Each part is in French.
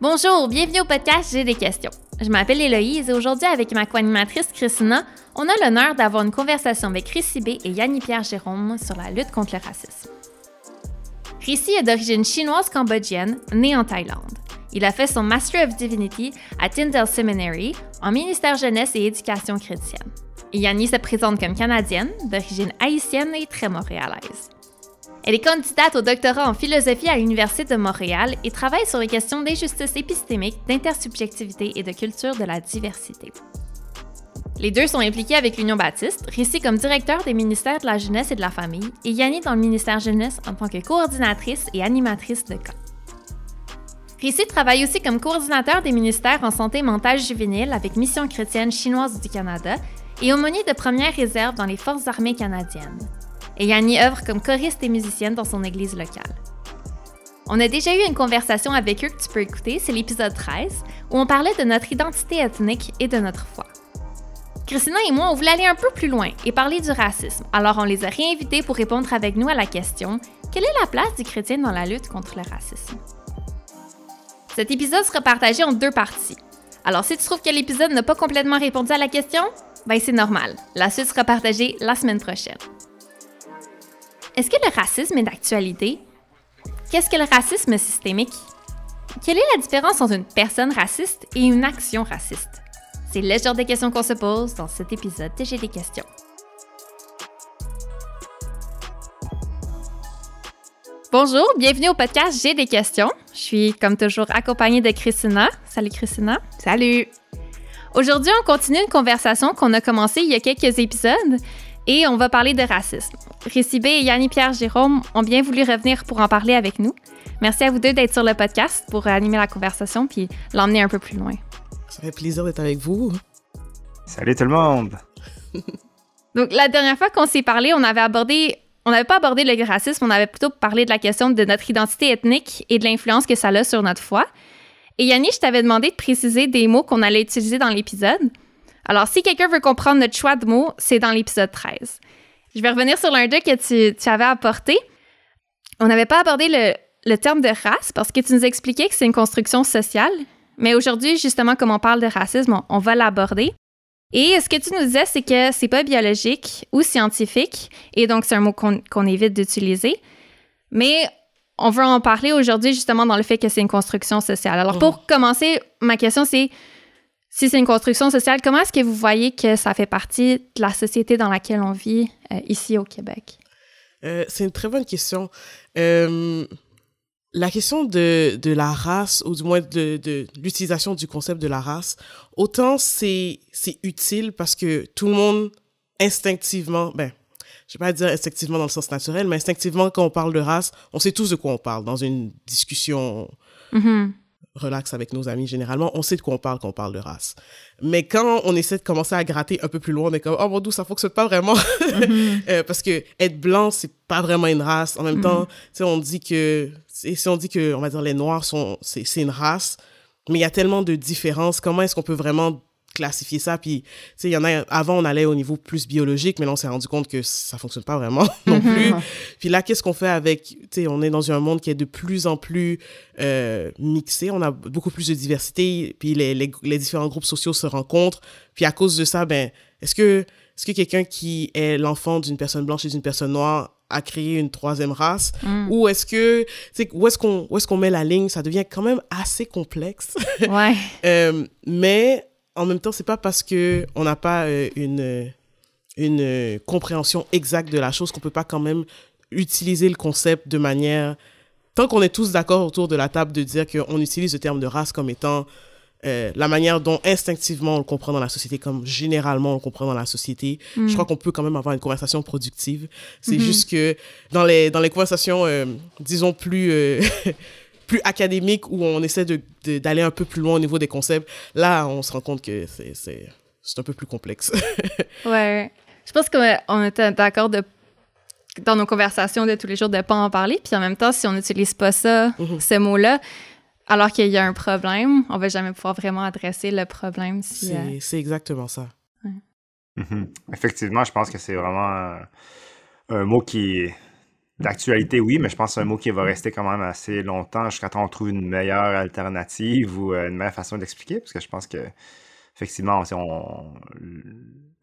Bonjour, bienvenue au podcast J'ai des questions. Je m'appelle Héloïse et aujourd'hui, avec ma co-animatrice Christina, on a l'honneur d'avoir une conversation avec Rissi B et Yanni-Pierre Jérôme sur la lutte contre le racisme. Rissi est d'origine chinoise-cambodgienne, né en Thaïlande. Il a fait son Master of Divinity à Tyndale Seminary en ministère jeunesse et éducation chrétienne. Yanni se présente comme canadienne, d'origine haïtienne et très montréalaise. Elle est candidate au doctorat en philosophie à l'Université de Montréal et travaille sur les questions d'injustice épistémique, d'intersubjectivité et de culture de la diversité. Les deux sont impliqués avec l'Union baptiste, Rissi comme directeur des ministères de la jeunesse et de la famille et Yanni dans le ministère jeunesse en tant que coordinatrice et animatrice de camp. Rissi travaille aussi comme coordinateur des ministères en santé mentale juvénile avec Mission chrétienne chinoise du Canada et aumônier de première réserve dans les Forces armées canadiennes et Yanni œuvre comme choriste et musicienne dans son église locale. On a déjà eu une conversation avec eux que tu peux écouter, c'est l'épisode 13, où on parlait de notre identité ethnique et de notre foi. Christina et moi, on voulait aller un peu plus loin et parler du racisme, alors on les a réinvités pour répondre avec nous à la question Quelle est la place du chrétien dans la lutte contre le racisme? Cet épisode sera partagé en deux parties. Alors si tu trouves que l'épisode n'a pas complètement répondu à la question, ben c'est normal. La suite sera partagée la semaine prochaine. Est-ce que le racisme est d'actualité? Qu'est-ce que le racisme systémique? Quelle est la différence entre une personne raciste et une action raciste? C'est le genre de questions qu'on se pose dans cet épisode de J'ai des questions. Bonjour, bienvenue au podcast J'ai des questions. Je suis comme toujours accompagnée de Christina. Salut Christina. Salut. Aujourd'hui, on continue une conversation qu'on a commencée il y a quelques épisodes et on va parler de racisme. Récibé et Yanni-Pierre Jérôme ont bien voulu revenir pour en parler avec nous. Merci à vous deux d'être sur le podcast pour animer la conversation puis l'emmener un peu plus loin. Ça fait plaisir d'être avec vous. Salut tout le monde. Donc la dernière fois qu'on s'est parlé, on avait abordé on n'avait pas abordé le racisme, on avait plutôt parlé de la question de notre identité ethnique et de l'influence que ça a sur notre foi. Et Yanni, je t'avais demandé de préciser des mots qu'on allait utiliser dans l'épisode. Alors, si quelqu'un veut comprendre notre choix de mots, c'est dans l'épisode 13. Je vais revenir sur l'un d'eux que tu, avais apporté. On n'avait pas abordé le, terme de race parce que tu nous expliquais que c'est une construction sociale. Mais aujourd'hui, justement, comme on parle de racisme, on, va l'aborder. Et ce que tu nous disais, c'est que c'est pas biologique ou scientifique, et donc c'est un mot qu'on évite d'utiliser. Mais on veut en parler aujourd'hui justement dans le fait que c'est une construction sociale. Alors pour mmh. commencer, ma question c'est si c'est une construction sociale, comment est-ce que vous voyez que ça fait partie de la société dans laquelle on vit euh, ici au Québec? Euh, c'est une très bonne question. Euh, la question de, de, la race, ou du moins de, de l'utilisation du concept de la race, autant c'est utile parce que tout le monde instinctivement, ben, je vais pas dire instinctivement dans le sens naturel, mais instinctivement, quand on parle de race, on sait tous de quoi on parle dans une discussion. Mm-hmm relax avec nos amis, généralement, on sait de quoi on parle quand on parle de race. Mais quand on essaie de commencer à gratter un peu plus loin, on est comme, oh mon dieu, ça fonctionne pas vraiment. Mm-hmm. Euh, parce que être blanc, c'est pas vraiment une race. En même temps, mm-hmm. tu sais, on dit que, si on dit que, on va dire, les noirs sont, c'est une race, mais il y a tellement de différences. Comment est-ce qu'on peut vraiment classifier ça. Puis, tu sais, il y en a, avant, on allait au niveau plus biologique, mais là, on s'est rendu compte que ça fonctionne pas vraiment non mhm. plus. Puis là, qu'est-ce qu'on fait avec, tu sais, on est dans un monde qui est de plus en plus euh, mixé, on a beaucoup plus de diversité, puis les, les, les, différents groupes sociaux se rencontrent. Puis à cause de ça, ben, est-ce que, est-ce que quelqu'un qui est l'enfant d'une personne blanche et d'une personne noire a créé une troisième race? Mm. ou est-ce que c'est où est-ce qu'on où est-ce qu'on met la ligne? Ça devient quand même assez complexe ouais euh, mais en même temps, c'est pas parce que on n'a pas euh, une une compréhension exacte de la chose qu'on peut pas quand même utiliser le concept de manière tant qu'on est tous d'accord autour de la table de dire qu'on utilise le terme de race comme étant euh, la manière dont instinctivement on le comprend dans la société, comme généralement on le comprend dans la société, je mm. crois qu'on peut quand même avoir une conversation productive. C'est mm-hmm. juste que dans les, dans les conversations, euh, disons, plus, plus académique où on essaie d'aller de, d'aller un peu plus loin au niveau des concepts, là, on se rend compte que c'est un peu plus complexe. ouais. Je pense qu'on était d'accord de dans nos conversations de tous les jours de pas en parler, puis en même temps, si on n'utilise pas ça, mhm. ces mots-là, alors qu'il y a un problème, on va jamais pouvoir vraiment adresser le problème. Si, c'est euh, exactement ça. Mhm. Effectivement, je pense que c'est vraiment un, mot qui d'actualité, oui, mais je pense que c'est un mot qui va rester quand même assez longtemps jusqu'à temps qu'on trouve une meilleure alternative ou une meilleure façon d'expliquer, parce que je pense que effectivement, on,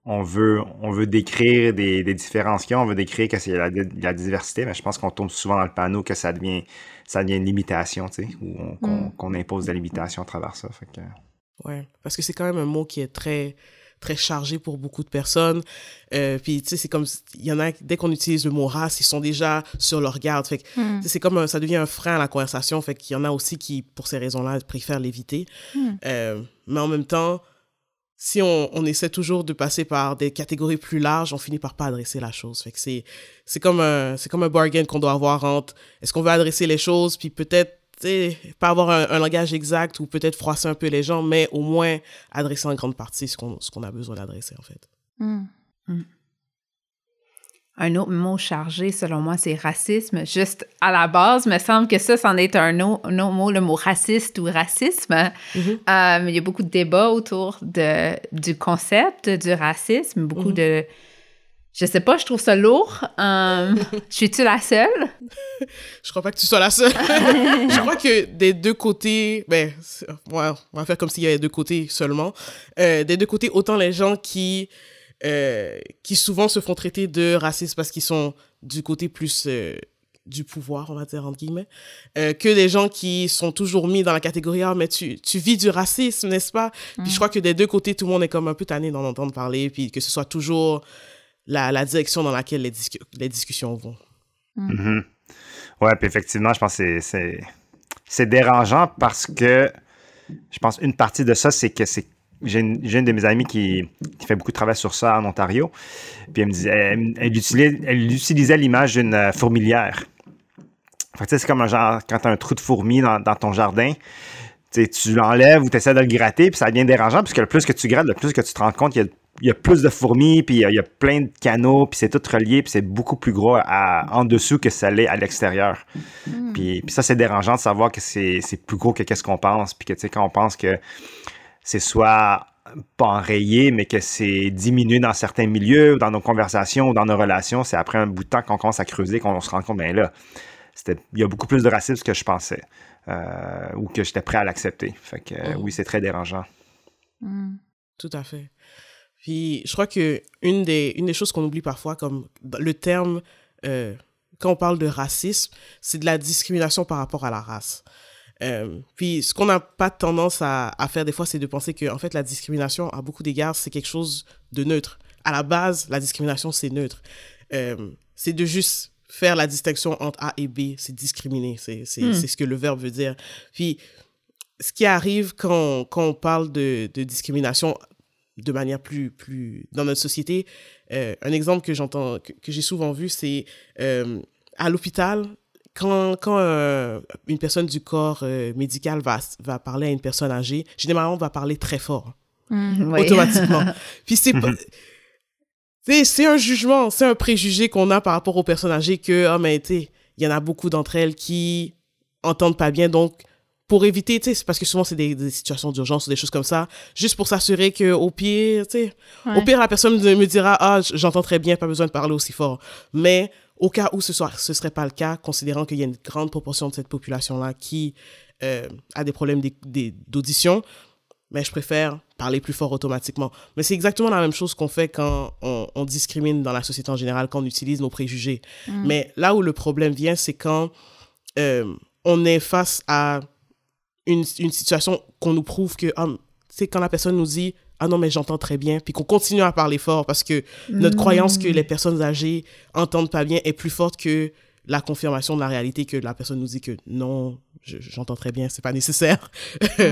on veut, on veut décrire des, des différences qu'il y a, on veut décrire que c'est la, la, diversité, mais je pense qu'on tombe souvent dans le panneau que ça devient, ça devient une limitation, tu sais, ou mm. qu'on impose des limitations à travers ça. Fait que... Ouais, parce que c'est quand même un mot qui est très très chargé pour beaucoup de personnes. Euh, puis, tu sais, c'est comme, il y en a, dès qu'on utilise le mot race, ils sont déjà sur leur garde. Fait que, mm. c'est comme, ça devient un frein à la conversation. Fait qu'il y en a aussi qui, pour ces raisons-là, préfèrent l'éviter. Mm. Euh, mais en même temps, si on, on, essaie toujours de passer par des catégories plus larges, on finit par pas adresser la chose. Fait que c'est, c'est comme un, c'est comme un bargain qu'on doit avoir entre est-ce qu'on veut adresser les choses, puis peut-être, pas avoir un, langage exact ou peut-être froisser un peu les gens, mais au moins adresser en grande partie ce qu'on, ce qu'on a besoin d'adresser, en fait. Hmm. Hmm. Un autre mot chargé, selon moi, c'est racisme. Juste à la base, me semble que ça, c'en est un autre, mot, le mot raciste ou racisme. Mm-hmm. Euh, il y a beaucoup de débats autour de, du concept du racisme, beaucoup mm-hmm. de... Je sais pas, je trouve ça lourd. Euh, suis-tu la seule? je crois pas que tu sois la seule. je crois que des deux côtés, ben, on va faire comme s'il y avait deux côtés seulement. Euh, des deux côtés, autant les gens qui euh, qui souvent se font traiter de racistes parce qu'ils sont du côté plus euh, du pouvoir, on va dire, entre guillemets, euh, que des gens qui sont toujours mis dans la catégorie « Ah, mais tu, tu vis du racisme, n'est-ce pas? Puis je mm. crois que des deux côtés, tout le monde est comme un peu tanné d'en entendre parler, puis que ce soit toujours la, la direction dans laquelle les, les discussions vont. Mm. Mm-hmm. Ouais, puis effectivement, je pense que c'est dérangeant parce que je pense une partie de ça, c'est que c'est j'ai une, de mes amies qui, fait beaucoup de travail sur ça en Ontario. Puis elle me disait, elle, utilisait, elle utilisait l'image d'une fourmilière. c'est comme un genre, quand tu as un trou de fourmi dans, ton jardin, tu l'enlèves ou tu essaies de le gratter, puis ça devient dérangeant, puisque le plus que tu grattes, le plus que tu te rends compte qu'il y, a, plus de fourmis, puis il y, a, plein de canaux, puis c'est tout relié, puis c'est beaucoup plus gros en dessous que ça l'est à l'extérieur. Hmm. Puis, ça, c'est dérangeant de savoir que c'est plus gros que qu'est-ce qu'on pense, puis que, tu sais, quand on pense que c'est soit pas enrayé, mais que c'est diminué dans certains milieux, dans nos conversations, ou dans nos relations. C'est après un bout de temps qu'on commence à creuser qu'on se rend compte, ben là, il y a beaucoup plus de racisme que je pensais euh, ou que j'étais prêt à l'accepter. Fait que mm. oui, c'est très dérangeant. Mm. Tout à fait. Puis je crois que une des, une des choses qu'on oublie parfois, comme le terme, euh, quand on parle de racisme, c'est de la discrimination par rapport à la race. Euh, puis, ce qu'on n'a pas tendance à, à, faire des fois, c'est de penser que, en fait, la discrimination, à beaucoup d'égards, c'est quelque chose de neutre. À la base, la discrimination, c'est neutre. Euh, c'est de juste faire la distinction entre A et B, c'est discriminer, c'est hmm. ce que le verbe veut dire. Puis, ce qui arrive quand, quand on parle de, de, discrimination de manière plus, plus dans notre société, euh, un exemple que j'entends, que, que j'ai souvent vu, c'est euh, à l'hôpital, quand, quand euh, une personne du corps euh, médical va, va parler à une personne âgée, généralement, on va parler très fort, mmh, automatiquement. Puis c'est pas... C'est un jugement, c'est un préjugé qu'on a par rapport aux personnes âgées que, oh, mais tu il y en a beaucoup d'entre elles qui entendent pas bien. Donc, pour éviter, tu sais, parce que souvent c'est des, des, situations d'urgence ou des choses comme ça, juste pour s'assurer que au pire, tu sais, au pire la personne me dira ah j'entends très bien, pas besoin de parler aussi fort. Mais au cas où ce ne ce serait pas le cas, considérant qu'il y a une grande proportion de cette population-là qui euh, a des problèmes d'audition, mais je préfère parler plus fort automatiquement. Mais c'est exactement la même chose qu'on fait quand on, discrimine dans la société en général, quand on utilise nos préjugés. Mm. Mais là où le problème vient, c'est quand euh, on est face à une, une situation qu'on nous prouve que, c'est ah, quand la personne nous dit ah non mais j'entends très bien puis qu'on continue à parler fort parce que notre croyance que les personnes âgées entendent pas bien est plus forte que la confirmation de la réalité que la personne nous dit que non j'entends très bien c'est pas nécessaire mm.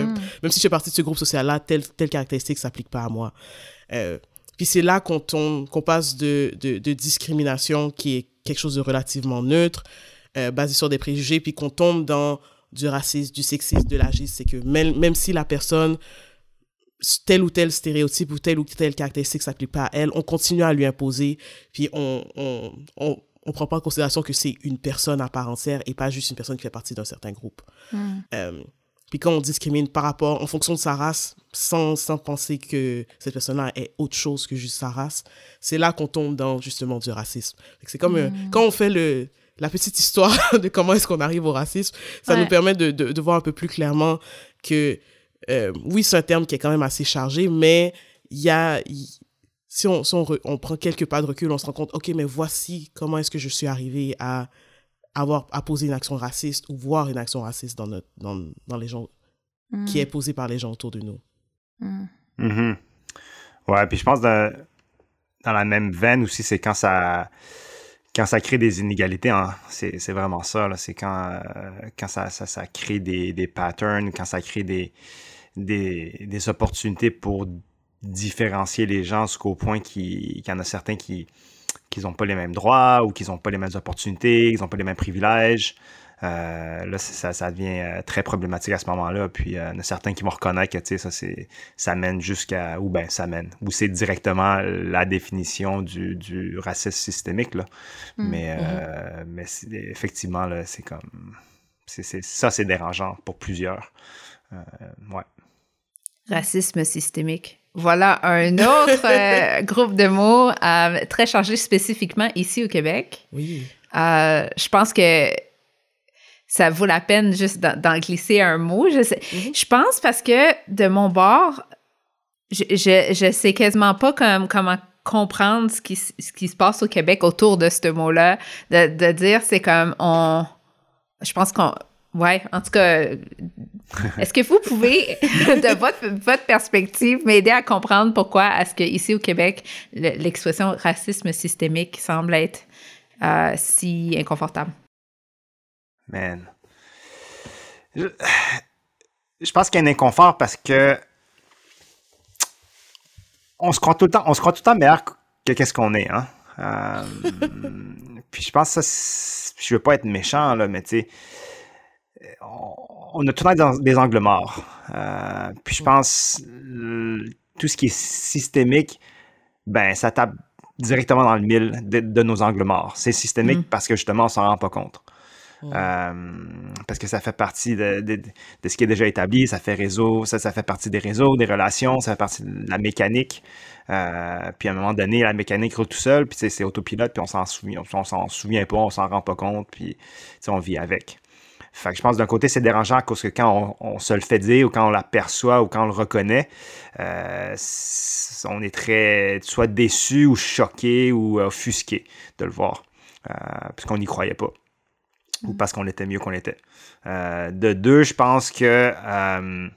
même si je fais partie de ce groupe social là telle telle caractéristique s'applique pas à moi euh, puis c'est là qu'on qu'on passe de, de, de, discrimination qui est quelque chose de relativement neutre euh, basé sur des préjugés puis qu'on tombe dans du racisme du sexisme de l'agisme c'est que même, même si la personne tel ou tel stéréotype ou telle ou telle caractéristique s'applique pas à elle, on continue à lui imposer, puis on, on, on, on prend pas en considération que c'est une personne à part entière et pas juste une personne qui fait partie d'un certain groupe. Hmm. Euh, puis quand on discrimine par rapport, en fonction de sa race, sans, sans penser que cette personne-là est autre chose que juste sa race, c'est là qu'on tombe dans justement du racisme. C'est comme euh, hmm. quand on fait le, la petite histoire de comment est-ce qu'on arrive au racisme, ça Ouais. nous permet de, de, de voir un peu plus clairement que, euh, oui, c'est un terme qui est quand même assez chargé, mais il y a, si, on, si on, re- on prend quelques pas de recul, on se rend compte, OK, mais voici comment est-ce que je suis arrivé à avoir, à poser une action raciste ou voir une action raciste dans, notre, dans, dans les gens, Mm. qui est posée par les gens autour de nous. Mm. Ouais, puis je pense dans, dans la même veine aussi, c'est quand ça quand ça crée des inégalités, hein, c'est vraiment ça. C'est quand, euh, ça, crée des, patterns, quand ça crée des, opportunités pour différencier les gens jusqu'au point qu'il y en a certains qui n'ont pas les mêmes droits ou qu'ils n'ont pas les mêmes opportunités, qu'ils n'ont pas les mêmes privilèges. Euh, là, ça, ça devient euh, très problématique à ce moment-là. Puis, euh, il y en a certains qui vont reconnaître que, tu sais, ça, c'est, ça mène jusqu'à, ou ben, ça mène, ou c'est directement la définition du, du racisme systémique, là. Mm. Mais, euh, mais effectivement, là, c'est comme, c'est, ça, c'est dérangeant pour plusieurs. Euh, ouais. Racisme systémique. Voilà un autre euh, groupe de mots euh, très chargé spécifiquement ici au Québec. Oui. Euh, je pense que ça vaut la peine juste d'en glisser un mot. Je, sais- Mhm. je pense parce que de mon bord, je, je, je sais quasiment pas comme, comment comprendre ce qui, ce qui se passe au Québec autour de ce mot-là. De, de dire, c'est comme on. Je pense qu'on. Ouais, en tout cas, est-ce que vous pouvez, de votre, votre perspective, m'aider à comprendre pourquoi est-ce que ici au Québec, le- l'expression racisme systémique semble être euh, si inconfortable? Man. Je, je pense qu'il y a un inconfort parce que on se croit tout le temps, on se croit tout le temps meilleur que qu'est-ce qu'on est, hein. Euh, puis je pense que ça, je veux pas être méchant, là, mais tu sais, on, on a tout le temps des, des angles morts. Euh, puis je pense euh, tout ce qui est systémique, ben ça tape directement dans le mille de, de nos angles morts. C'est systémique Mm. parce que justement on s'en rend pas compte. Mm. Euh, parce que ça fait partie de, ce qui est déjà établi, ça fait réseau, ça, ça fait partie des réseaux, des relations, ça fait partie de la mécanique. Euh, puis à un moment donné, la mécanique roule tout seul, puis c'est autopilote, puis on s'en souvient, on souvient pas, on s'en rend pas compte, puis on vit avec. Fait que je pense d'un côté, c'est dérangeant cause que quand on, se le fait dire ou quand on l'aperçoit ou quand on le reconnaît, euh, on est très soit déçu ou choqué ou offusqué de le voir, puisqu'on n'y croyait pas ou parce qu'on était mieux qu'on était. Euh, de deux, je pense que euh,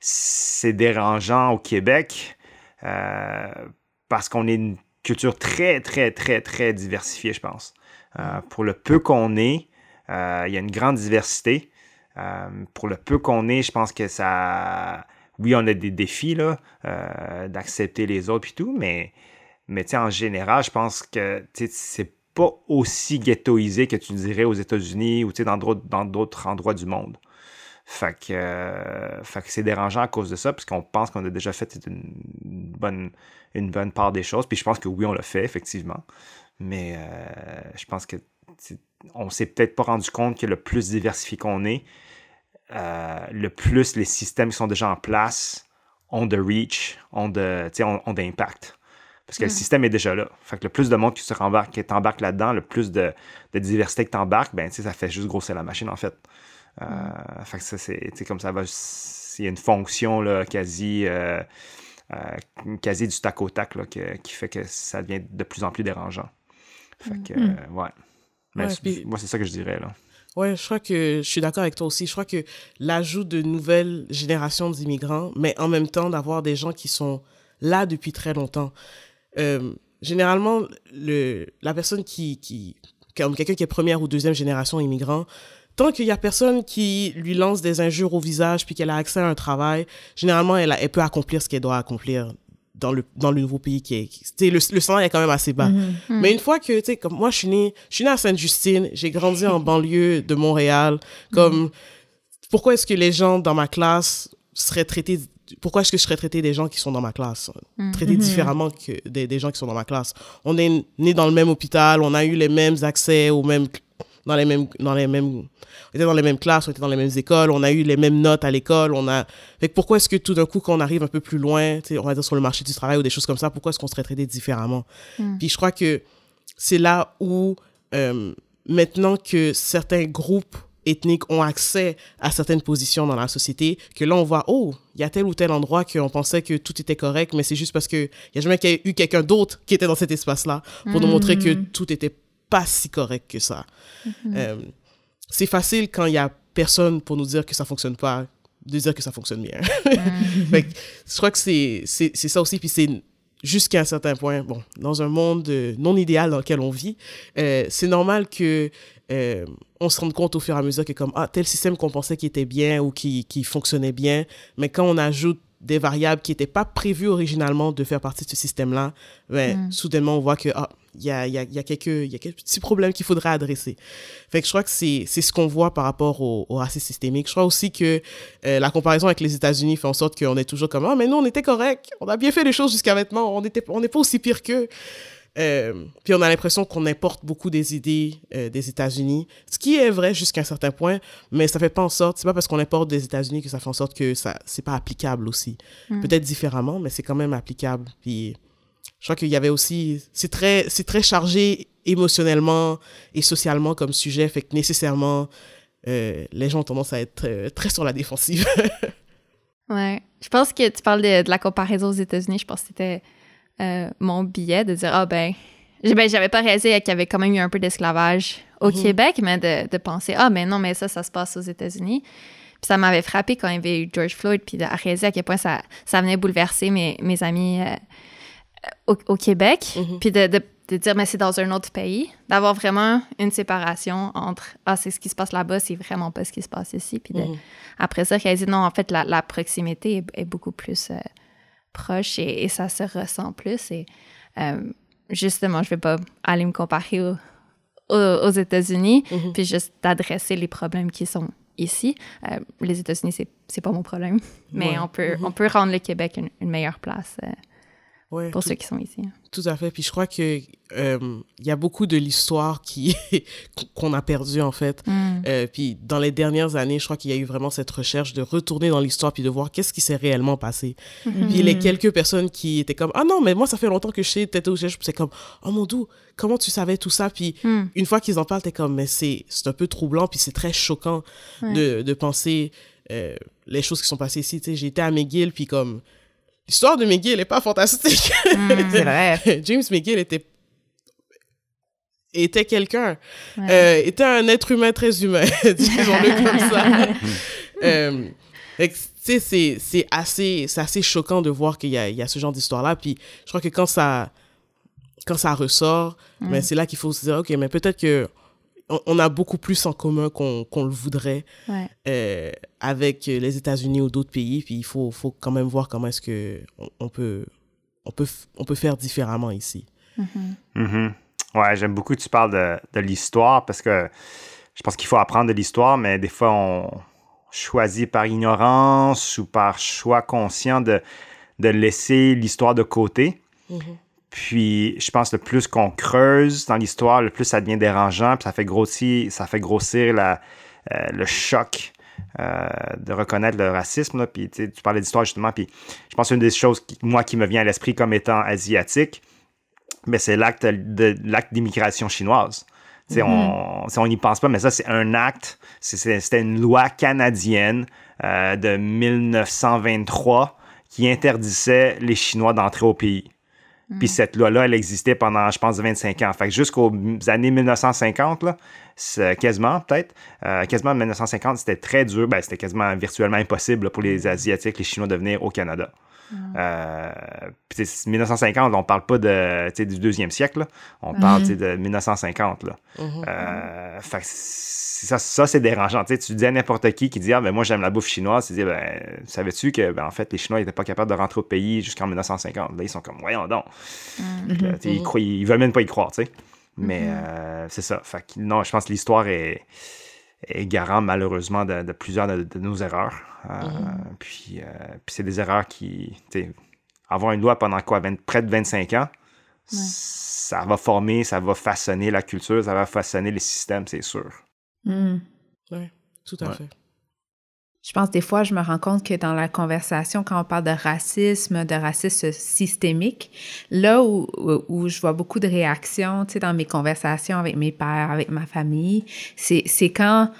c'est dérangeant au Québec euh, parce qu'on est une culture très, très, très, très diversifiée, je pense. Pour le peu qu'on est, il y a une grande diversité. Pour le peu qu'on est, je pense que ça. Oui, on a des défis d'accepter les autres et tout, mais, mais en général, je pense que c'est pas aussi ghettoisé que tu dirais aux États-Unis ou dans d'autres dans d'autres endroits du monde. Fait que, euh, c'est dérangeant à cause de ça, puisqu'on pense qu'on a déjà fait une bonne, une bonne part des choses. Puis je pense que oui, on l'a fait, effectivement. Mais euh, je pense que on s'est peut-être pas rendu compte que le plus diversifié qu'on est, euh, le plus les systèmes qui sont déjà en place ont de reach, ont de, ont, ont d'impact. Parce que le système est déjà là. Fait que le plus de monde qui se rembarque, qui t'embarque là-dedans, le plus de, de diversité que t'embarques, ben, ça fait juste grossir la machine, en fait. Euh, Fait que ça, c'est, comme ça va, il y a une fonction, là, quasi, euh, euh, quasi du tac au tac, là, que- qui fait que ça devient de plus en plus dérangeant. Fait que, euh, ouais. Mais Ouais, c'est- puis- moi, c'est ça que je dirais, là. Ouais, je crois que je suis d'accord avec toi aussi. Je crois que l'ajout de nouvelles générations d'immigrants, mais en même temps d'avoir des gens qui sont là depuis très longtemps. Euh, généralement, le, la personne qui, qui, comme quelqu'un qui est première ou deuxième génération immigrant, tant qu'il y a personne qui lui lance des injures au visage puis qu'elle a accès à un travail, généralement, elle, a- elle peut accomplir ce qu'elle doit accomplir dans le, dans le nouveau pays qui est, qui- tu sais, le, le salaire est quand même assez bas. Mais une fois que, tu sais, comme moi, je suis née, je suis née à Sainte-Justine, j'ai grandi en banlieue de Montréal, comme, pourquoi est-ce que les gens dans ma classe seraient traités, pourquoi est-ce que je serais traité des gens qui sont dans ma classe? Traités différemment que des, des gens qui sont dans ma classe. On est nés dans le même hôpital, on a eu les mêmes accès aux mêmes, dans les mêmes, dans les mêmes, on était dans les mêmes classes, on était dans les mêmes écoles, on a eu les mêmes notes à l'école, on a, fait que pourquoi est-ce que tout d'un coup, quand on arrive un peu plus loin, on va dire sur le marché du travail ou des choses comme ça, pourquoi est-ce qu'on serait traité différemment? Puis je crois que c'est là où euh, maintenant que certains groupes ethniques ont accès à certaines positions dans la société, que là, on voit, oh, il y a tel ou tel endroit qu'on pensait que tout était correct, mais c'est juste parce qu'il n'y a jamais eu quelqu'un d'autre qui était dans cet espace-là pour nous montrer que Mm. tout était pas si correct que ça. Mm-hmm. Euh, c'est facile quand il y a personne pour nous dire que ça fonctionne pas, de dire que ça fonctionne bien. Fait que je crois que c'est ça aussi, puis c'est jusqu'à un certain point, bon, dans un monde euh, non idéal dans lequel on vit, euh, c'est normal que euh, on se rende compte au fur et à mesure que comme ah tel système qu'on pensait qui était bien ou qui qui fonctionnait bien, mais quand on ajoute des variables qui n'étaient pas prévues originalement de faire partie de ce système-là, ben, soudainement, on voit que, ah, il y a, y, a, y, a quelques, il y a quelques petits problèmes qu'il faudrait adresser. Fait que je crois que c'est, c'est ce qu'on voit par rapport au, au racisme systémique. Je crois aussi que euh, la comparaison avec les États-Unis fait en sorte qu'on est toujours comme, ah, mais nous, on était correct, on a bien fait les choses jusqu'à maintenant, on n'est on pas aussi pire qu'eux. Euh, puis on a l'impression qu'on importe beaucoup des idées euh, des États-Unis, ce qui est vrai jusqu'à un certain point, mais ça fait pas en sorte, c'est pas parce qu'on importe des États-Unis que ça fait en sorte que ça c'est pas applicable aussi. Mm. Peut-être différemment, mais c'est quand même applicable. Puis je crois qu'il y avait aussi, c'est très c'est très chargé émotionnellement et socialement comme sujet, fait que nécessairement euh, les gens ont tendance à être très sur la défensive. ouais, je pense que tu parles de, de la comparaison aux États-Unis. Je pense que c'était euh, mon billet de dire ah ben ben, j'avais pas réalisé qu'il y avait quand même eu un peu d'esclavage au Mhm. Québec, mais de, de penser, ah, mais non, mais ça, ça se passe aux États-Unis. Puis ça m'avait frappé quand il y avait eu George Floyd, puis de réaliser à quel point ça, ça venait bouleverser mes, mes amis euh, au, au Québec. Mhm. Puis de, de, de dire, mais c'est dans un autre pays. D'avoir vraiment une séparation entre, ah, c'est ce qui se passe là-bas, c'est vraiment pas ce qui se passe ici. Puis de, Mhm. après ça, réaliser, non, en fait, la, la proximité est, est beaucoup plus euh, proche et, et ça se ressent plus. Et euh, justement, je vais pas aller me comparer au- au- aux, États-Unis, Mhm. puis juste d'adresser les problèmes qui sont ici. Euh, les États-Unis, c'est, c'est pas mon problème, mais Ouais. on, peut, Mhm. on peut rendre le Québec une, une meilleure place euh, Ouais, pour tout- ceux qui sont ici. Tout à fait. Puis je crois que euh, il y a beaucoup de l'histoire qui qu'on a perdu en fait. Mm. Euh, puis dans les dernières années, je crois qu'il y a eu vraiment cette recherche de retourner dans l'histoire puis de voir qu'est-ce qui s'est réellement passé. Puis les quelques personnes qui étaient comme ah non mais moi ça fait longtemps que je sais peut-être où je c'est comme oh mon dieu comment tu savais tout ça? Puis Mm. une fois qu'ils en parlent t'es comme mais c'est c'est un peu troublant puis c'est très choquant Ouais. de de penser euh, les choses qui sont passées ici. Tu sais j'ai été à McGill puis comme l'histoire de McGill est pas fantastique. C'est vrai. James McGill était était quelqu'un, Ouais. euh, était un être humain très humain, disons-le comme ça. euh, c'est c'est assez c'est assez choquant de voir qu'il y a il y a ce genre d'histoire là. Puis je crois que quand ça quand ça ressort, ben, c'est là qu'il faut se dire ok, mais peut-être que on, on a beaucoup plus en commun qu'on qu'on le voudrait Ouais. euh, avec les États-Unis ou d'autres pays. Puis il faut, faut quand même voir comment est-ce que on, on peut, on, peut, on peut faire différemment ici. Mhm. Ouais, j'aime beaucoup que tu parles de, de l'histoire parce que je pense qu'il faut apprendre de l'histoire, mais des fois, on choisit par ignorance ou par choix conscient de, de laisser l'histoire de côté. Puis, je pense que le plus qu'on creuse dans l'histoire, le plus ça devient dérangeant, puis ça fait grossir, ça fait grossir la, euh, le choc euh, de reconnaître le racisme. Là. Puis, tu parlais d'histoire justement, puis je pense qu'une des choses, qui, moi, qui me vient à l'esprit comme étant asiatique, mais c'est l'acte de l'acte d'immigration chinoise. Sais, on n'y pense pas, mais ça, c'est un acte. C'était une loi canadienne euh, de 1923 qui interdisait les Chinois d'entrer au pays. Puis cette loi-là, elle existait pendant, je pense, 25 ans. Fait que jusqu'aux années 1950, là, c'est quasiment, peut-être, euh, quasiment 1950, c'était très dur. Ben, c'était quasiment virtuellement impossible là, pour les Asiatiques, les Chinois de venir au Canada. Euh, puis, tu sais, 1950, on parle pas de, tu sais, du deuxième siècle, là. on parle tu sais, de 1950. Là. Euh, fait que c'est- ça, ça c'est dérangeant. Tu sais, tu dis à n'importe qui qui dit Ah, ben moi j'aime la bouffe chinoise, tu dis ben, savais-tu que ben, en fait les Chinois n'étaient pas capables de rentrer au pays jusqu'en 1950 Là, ils sont comme Voyons donc. Ils, croient- ils veulent même pas y croire, tu sais. Mais euh, c'est ça. Fait que, non, je pense que l'histoire est, est garant malheureusement de, de plusieurs de, de nos erreurs. Euh, Puis, euh, puis c'est des erreurs qui. tu sais, Avoir une loi pendant quoi Près de 25 ans, ça va former, ça va façonner la culture, ça va façonner les systèmes, c'est sûr. Mm. Ouais, tout à Ouais. fait. Je pense des fois, je me rends compte que dans la conversation, quand on parle de racisme, de racisme systémique, là où, où, je vois beaucoup de réactions, tu sais, dans mes conversations avec mes pères, avec ma famille, c'est, quand,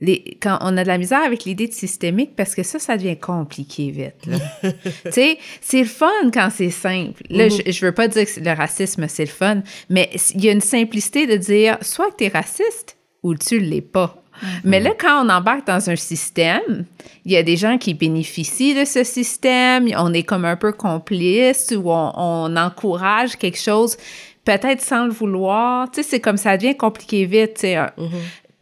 les, quand on a de la misère avec l'idée de systémique parce que ça, ça devient compliqué vite. tu sais, c'est le fun quand c'est simple. Là, je, mm-hmm. je veux pas dire que le racisme, c'est le fun, mais il y a une simplicité de dire soit que tu es raciste ou tu l'es pas. Mais là, quand on embarque dans un système, il y a des gens qui bénéficient de ce système, on est comme un peu complice ou on, encourage quelque chose, peut-être sans le vouloir. Tu sais, c'est comme ça devient compliqué vite. Tu sais. Mm-hmm.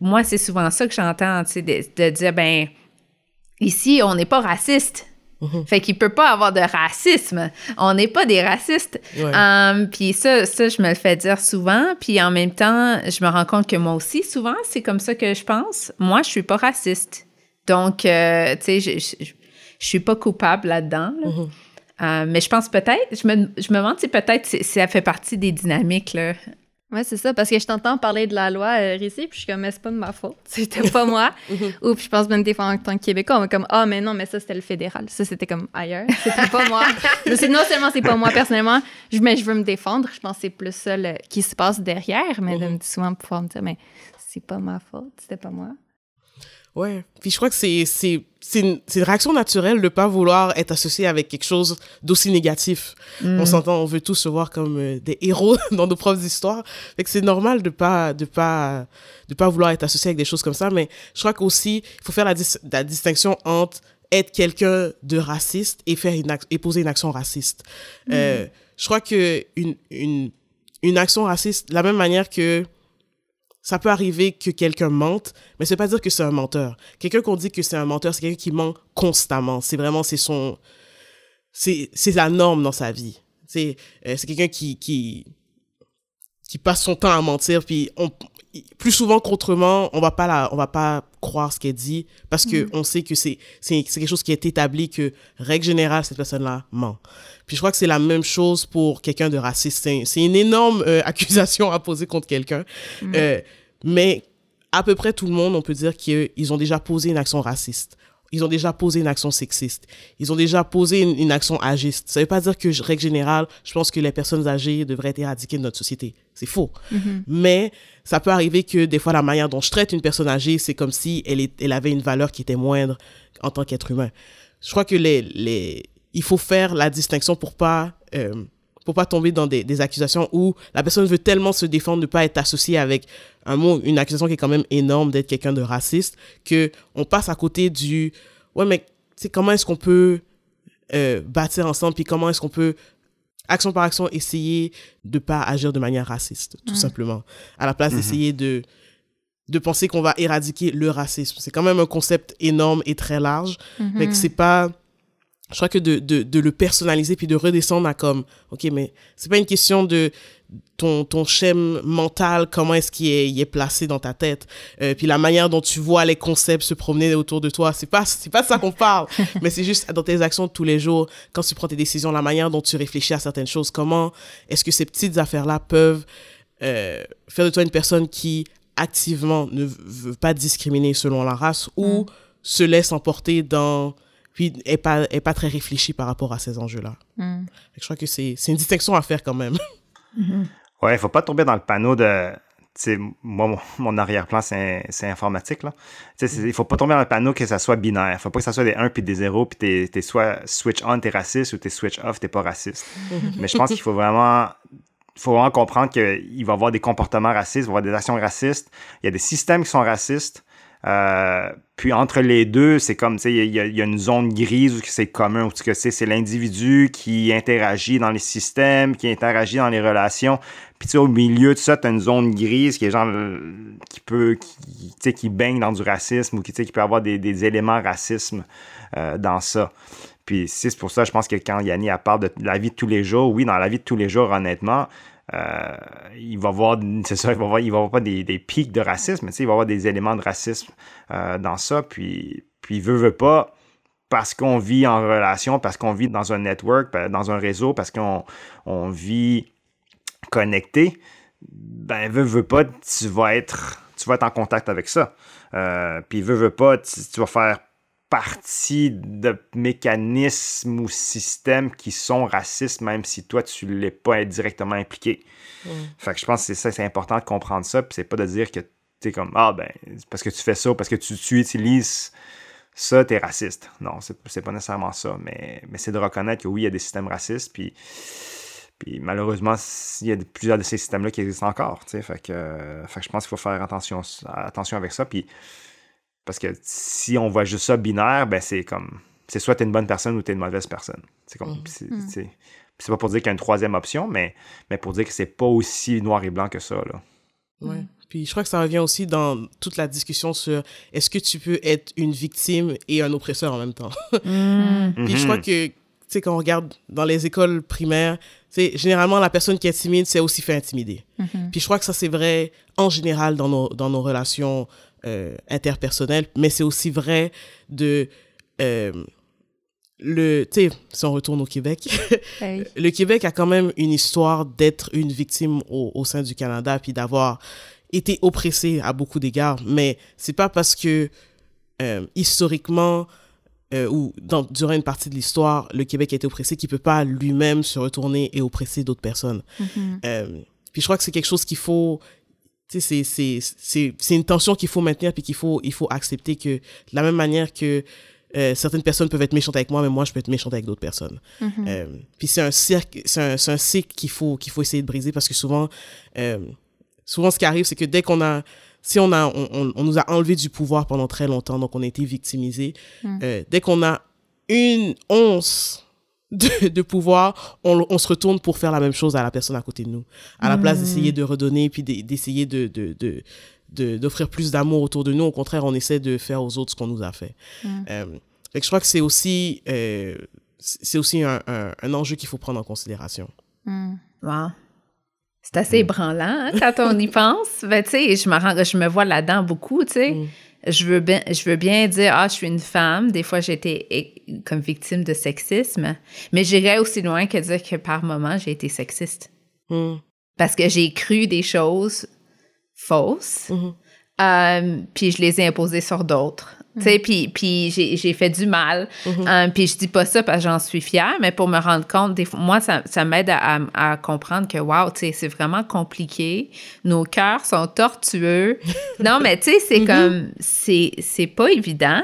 Moi, c'est souvent ça que j'entends, tu sais, de, de dire, ben, ici, on n'est pas raciste. Mhm. Fait qu'il peut pas avoir de racisme. On n'est pas des racistes. Um, puis ça, ça, je me le fais dire souvent. Puis en même temps, je me rends compte que moi aussi, souvent, c'est comme ça que je pense. Moi, je suis pas raciste. Donc, euh, tu sais, je, je, suis pas coupable là-dedans. Mhm. Euh, mais je pense peut-être, je me, je me demande si peut-être ça fait partie des dynamiques là, Ouais, c'est ça, parce que je t'entends parler de la loi euh, ici, puis je suis comme, mais c'est pas de ma faute, c'était pas moi. Ou puis je pense même des fois en tant que Québécois, on est comme, ah, mais non, mais ça c'était le fédéral, ça c'était comme ailleurs, c'était pas moi. non seulement c'est pas moi personnellement, je, mais je veux me défendre, je pense que c'est plus ça qui se passe derrière, mais de me souvent pouvoir me dire, mais c'est pas ma faute, c'était pas moi. Ouais. Puis je crois que c'est, c'est, c'est, une, c'est une réaction naturelle de pas vouloir être associé avec quelque chose d'aussi négatif. On mm. s'entend, on veut tous se voir comme euh, des héros dans nos propres histoires. Fait que c'est normal de pas, de pas, de pas vouloir être associé avec des choses comme ça. Mais je crois qu'aussi, il faut faire la, la distinction entre être quelqu'un de raciste et faire une et poser une action raciste. Mm. Euh, je crois que une, une, une action raciste, de la même manière que ça peut arriver que quelqu'un mente, mais ça veut pas dire que c'est un menteur. Quelqu'un qu'on dit que c'est un menteur, c'est quelqu'un qui ment constamment. C'est vraiment, c'est son, c'est, c'est la norme dans sa vie. C'est, euh, c'est quelqu'un qui, qui, qui passe son temps à mentir, puis on, plus souvent qu'autrement, on va pas la, on va pas croire ce qu'elle dit parce que mm. on sait que c'est, c'est, c'est quelque chose qui est établi que, règle générale, cette personne-là ment. Puis je crois que c'est la même chose pour quelqu'un de raciste. C'est, une énorme euh, accusation à poser contre quelqu'un. Mm. Euh, mais à peu près tout le monde, on peut dire qu'ils ont déjà posé une action raciste. Ils ont déjà posé une action sexiste. Ils ont déjà posé une, action agiste. Ça veut pas dire que, règle générale, je pense que les personnes âgées devraient être éradiquées de notre société. C'est faux. Mm-hmm. Mais ça peut arriver que des fois, la manière dont je traite une personne âgée, c'est comme si elle, elle avait une valeur qui était moindre en tant qu'être humain. Je crois que les, les, il faut faire la distinction pour pas, euh, pour pas tomber dans des, des, accusations où la personne veut tellement se défendre de pas être associée avec un mot, une accusation qui est quand même énorme d'être quelqu'un de raciste, que on passe à côté du, ouais, mais c'est comment est-ce qu'on peut euh, bâtir ensemble, puis comment est-ce qu'on peut action par action essayer de pas agir de manière raciste, tout simplement, à la place mm-hmm. d'essayer de de penser qu'on va éradiquer le racisme. C'est quand même un concept énorme et très large, mm-hmm. mais que c'est pas je crois que de, de, de, le personnaliser puis de redescendre à comme, OK, mais c'est pas une question de ton, ton schème mental, comment est-ce qu'il est, il est placé dans ta tête, euh, puis la manière dont tu vois les concepts se promener autour de toi. C'est pas, c'est pas ça qu'on parle, mais c'est juste dans tes actions de tous les jours, quand tu prends tes décisions, la manière dont tu réfléchis à certaines choses, comment est-ce que ces petites affaires-là peuvent euh, faire de toi une personne qui activement ne veut pas discriminer selon la race ou mm. se laisse emporter dans puis est pas est pas très réfléchi par rapport à ces enjeux-là. Hmm. Je crois que c'est une distinction à faire quand même. Mm-hmm. Ouais, il faut pas tomber dans le panneau de moi, mon, arrière-plan, c'est informatique. Là. Il faut pas tomber dans le panneau que ça soit binaire. Il faut pas que ça soit des 1 puis des 0, puis t'es es soit switch on, t'es raciste, ou t'es switch off, t'es pas raciste. Mais je pense qu'il faut vraiment faut vraiment comprendre qu'il va y avoir des comportements racistes, il va y avoir des actions racistes. Il y a des systèmes qui sont racistes. Euh, puis entre les deux, c'est comme, tu sais, il y, a une zone grise où c'est commun, où c'est l'individu qui interagit dans les systèmes, qui interagit dans les relations. Puis tu sais, au milieu de ça, tu as une zone grise qui est genre, qui peut, qui, tu sais, qui baigne dans du racisme ou qui, qui peut avoir des, éléments racisme euh, dans ça. Puis c'est pour ça, je pense que quand Yanni parle de la vie de tous les jours, oui, dans la vie de tous les jours, honnêtement, euh, il va voir, c'est ça, il va voir, il va avoir pas des, des pics de racisme, mais il va avoir des éléments de racisme euh, dans ça. Puis, puis veut, veut pas, parce qu'on vit en relation, parce qu'on vit dans un network, ben, dans un réseau, parce qu'on on vit connecté, ben veut, veut pas, tu vas être, tu vas être en contact avec ça. Euh, puis veut, veut pas, tu, vas faire partie de mécanismes ou systèmes qui sont racistes, même si toi, tu ne l'es pas directement impliqué. Fait que je pense que c'est ça, c'est important de comprendre ça, puis c'est pas de dire que tu es comme, ah ben, parce que tu fais ça, parce que tu, tu utilises ça, tu es raciste. Non, c'est pas nécessairement ça, mais, mais c'est de reconnaître que oui, il y a des systèmes racistes, puis, puis malheureusement, il y a plusieurs de ces systèmes-là qui existent encore. Fait que, fait que je pense qu'il faut faire attention, attention avec ça, puis parce que si on voit juste ça binaire, ben c'est comme. C'est soit tu es une bonne personne ou tu es une mauvaise personne. C'est comme. Mm. C'est pas pour dire qu'il y a une troisième option, mais, mais pour dire que c'est pas aussi noir et blanc que ça. Là. Ouais. Puis je crois que ça revient aussi dans toute la discussion sur est-ce que tu peux être une victime et un oppresseur en même temps. Mm. Puis je crois mm-hmm. que, tu sais, quand on regarde dans les écoles primaires, c'est généralement la personne qui est timide, c'est aussi fait intimider. Mm-hmm. Puis je crois que ça, c'est vrai en général dans nos, dans nos relations euh, interpersonnel, mais c'est aussi vrai de euh, le, tu sais, si on retourne au Québec, ben le Québec a quand même une histoire d'être une victime au, au, sein du Canada, puis d'avoir été oppressé à beaucoup d'égards, mais c'est pas parce que euh, historiquement euh, ou dans, durant une partie de l'histoire, le Québec a été oppressé qu'il peut pas lui-même se retourner et oppresser d'autres personnes. Mm-hmm. euh, puis je crois que c'est quelque chose qu'il faut c'est une tension qu'il faut maintenir puis qu'il faut, il faut accepter que de la même manière que euh, certaines personnes peuvent être méchantes avec moi, mais moi, je peux être méchante avec d'autres personnes. Mm-hmm. euh, puis c'est un cirque, c'est un, un, cycle qu'il faut, qu'il faut essayer de briser parce que souvent, euh, souvent, ce qui arrive, c'est que dès qu'on a, si on a, on, on, nous a enlevé du pouvoir pendant très longtemps, donc on a été victimisé, mm. euh, dès qu'on a une once de, de pouvoir, on, on, se retourne pour faire la même chose à la personne à côté de nous. À la place d'essayer de redonner, puis d'essayer de, de, de, d'offrir plus d'amour autour de nous, au contraire, on essaie de faire aux autres ce qu'on nous a fait. Mm. Euh, fait que je crois que c'est aussi, euh, c'est aussi un, un, un enjeu qu'il faut prendre en considération. Mm. Wow. C'est assez ébranlant hein, quand on y pense. Ben, tu sais, je me, je me vois là-dedans beaucoup, tu sais. Je veux bien, je veux bien dire, ah, je suis une femme. Des fois, j'ai été comme victime de sexisme. Mais j'irais aussi loin que dire que par moment, j'ai été sexiste. Hmm. Parce que j'ai cru des choses fausses. Hmm. Euh, puis je les ai imposées sur d'autres. Tu sais, puis, puis j'ai fait du mal. Mm-hmm. Euh, puis je dis pas ça parce que j'en suis fière, mais pour me rendre compte, des fois, moi, ça, ça m'aide à, à, comprendre que, wow, tu sais, c'est vraiment compliqué. Nos cœurs sont tortueux. non, mais tu sais, c'est mm-hmm. comme, c'est pas évident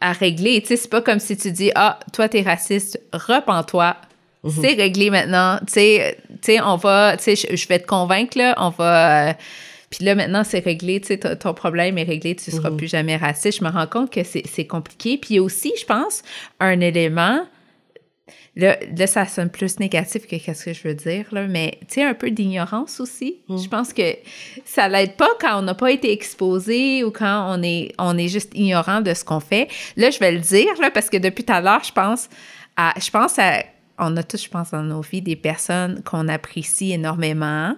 à régler. Tu sais, c'est pas comme si tu dis, ah, toi, t'es raciste, repens-toi. Mm-hmm. C'est réglé maintenant. Tu sais, on va, tu sais, je vais te convaincre, là, on va... Euh, puis là, maintenant, c'est réglé, tu sais, ton problème est réglé, tu ne seras mhm. plus jamais raciste. Je me rends compte que c'est compliqué. Puis aussi, je pense, un élément, là, là ça sonne plus négatif que qu'est-ce que je veux dire, là, mais tu sais, un peu d'ignorance aussi. Mhm. Je pense que ça l'aide pas quand on n'a pas été exposé ou quand on est, on est juste ignorant de ce qu'on fait. Là, je vais le dire, là, parce que depuis tout à l'heure, je pense à, je pense à, on a tous, je pense, dans nos vies des personnes qu'on apprécie énormément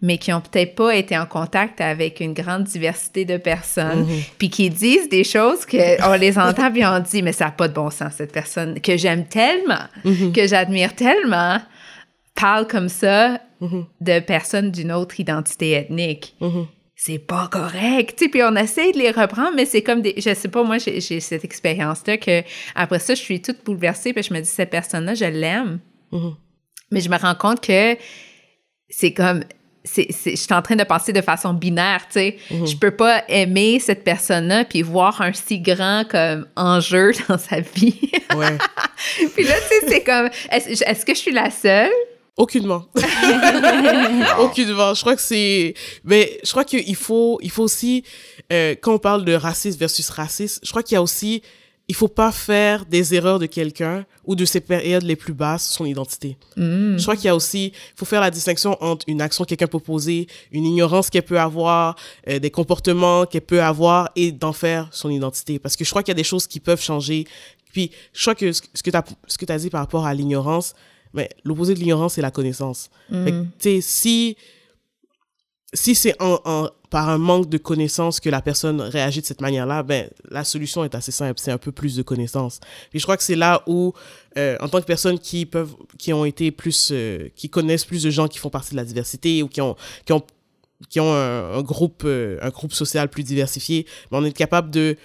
mais qui ont peut-être pas été en contact avec une grande diversité de personnes, mhm. puis qui disent des choses que on les entend puis on dit mais ça n'a pas de bon sens cette personne que j'aime tellement, mhm. que j'admire tellement parle comme ça mhm. de personnes d'une autre identité ethnique. C'est pas correct, tu sais, puis on essaie de les reprendre, mais c'est comme des, je sais pas, moi, j'ai cette expérience-là que, après ça, je suis toute bouleversée, puis je me dis, cette personne-là, je l'aime. Mais je me rends compte que c'est comme, je suis en train de penser de façon binaire, tu sais. Mhm. Je peux pas aimer cette personne-là puis voir un si grand comme enjeu dans sa vie. Ouais. puis là, tu sais, c'est comme, est-ce, que je suis la seule? Aucunement. Aucunement. Je crois que c'est, mais je crois qu'il faut, il faut aussi, euh, quand on parle de racisme versus racisme, je crois qu'il y a aussi il faut pas faire des erreurs de quelqu'un ou de ses périodes les plus basses son identité. Mm. Je crois qu'il y a aussi, il faut faire la distinction entre une action que quelqu'un peut poser, une ignorance qu'elle peut avoir, euh, des comportements qu'elle peut avoir et d'en faire son identité. Parce que je crois qu'il y a des choses qui peuvent changer. Puis, je crois que ce que tu as, ce que as dit par rapport à l'ignorance, mais l'opposé de l'ignorance, c'est la connaissance. Mm. Sais, si, si c'est en, par un manque de connaissances que la personne réagit de cette manière-là, ben, la solution est assez simple, c'est un peu plus de connaissances. Et je crois que c'est là où, euh, en tant que personnes qui peuvent, qui ont été plus, euh, qui connaissent plus de gens qui font partie de la diversité ou qui ont, qui ont, qui ont un, groupe, euh, un groupe social plus diversifié, ben, on est capable de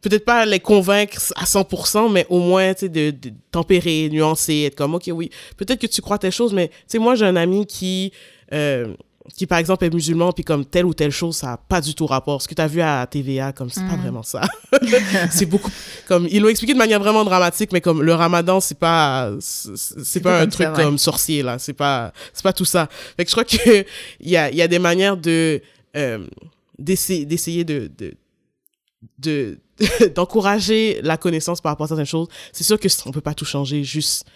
peut-être pas les convaincre à 100%, mais au moins, de, de, tempérer, nuancer, être comme, OK, oui, peut-être que tu crois telle chose, mais, moi, j'ai un ami qui, qui, par exemple, est musulman, puis comme telle ou telle chose, ça n'a pas du tout rapport. Ce que tu as vu à TVA, comme, c'est pas vraiment ça. c'est beaucoup, comme, ils l'ont expliqué de manière vraiment dramatique, mais comme, le ramadan, c'est pas, c'est pas un truc comme sorcier, là. C'est pas, c'est pas tout ça. Fait que je crois que il y a, y a des manières de, euh, d'essayer, d'essayer de, de de d'encourager la connaissance par rapport à certaines choses. C'est sûr que on peut pas tout changer juste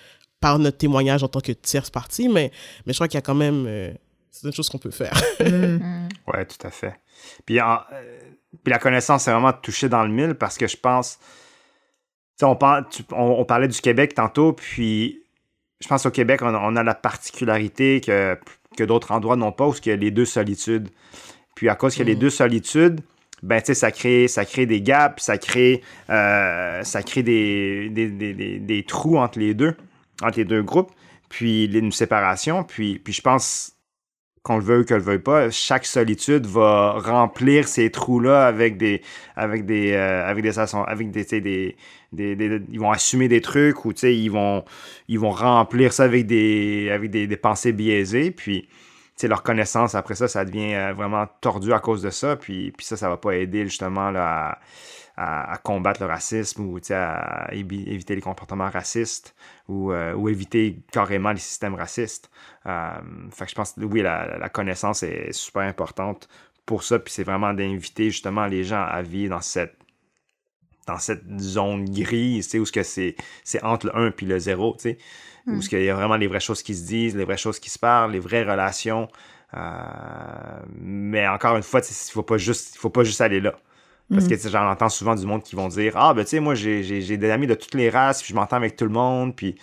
par notre témoignage en tant que tierce partie, mais mais je crois qu'il y a quand même euh, certaines choses qu'on peut faire. mm. Ouais, tout à fait. Puis, en, euh, puis la connaissance c'est vraiment touché dans le mille parce que je pense, on, parle, tu, on, on, parlait du Québec tantôt, puis je pense au Québec on, on a la particularité que que d'autres endroits n'ont pas, où il y a les deux solitudes. Puis à cause qu'il y a les deux solitudes, ben, tu sais, ça crée, ça crée des gaps, ça crée, euh, ça crée des, des, des, des, trous entre les deux, entre les deux groupes, puis une séparation. Puis, puis je pense qu'on le veuille ou qu'on le veuille pas, chaque solitude va remplir ces trous-là avec des, avec des, euh, avec des, avec des, ils vont assumer des trucs ou, ils vont, ils vont remplir ça avec des, avec des, pensées biaisées. Puis, leur connaissance, après ça, ça devient euh, vraiment tordu à cause de ça. Puis, puis ça, ça va pas aider justement là, à, à, combattre le racisme ou à éviter les comportements racistes ou, euh, ou éviter carrément les systèmes racistes. Euh, fait que je pense que oui, la, la, connaissance est super importante pour ça. Puis c'est vraiment d'inviter justement les gens à vivre dans cette dans cette zone grise, où c'est, c'est entre le 1 et le 0, tu sais. Où hmm. il y a vraiment les vraies choses qui se disent, les vraies choses qui se parlent, les vraies relations. Euh, mais encore une fois, il ne faut, pas juste, faut pas juste aller là. Parce hmm. que j'en entends souvent du monde qui vont dire Ah, ben tu sais, moi j'ai des amis de toutes les races, puis je m'entends avec tout le monde, puis.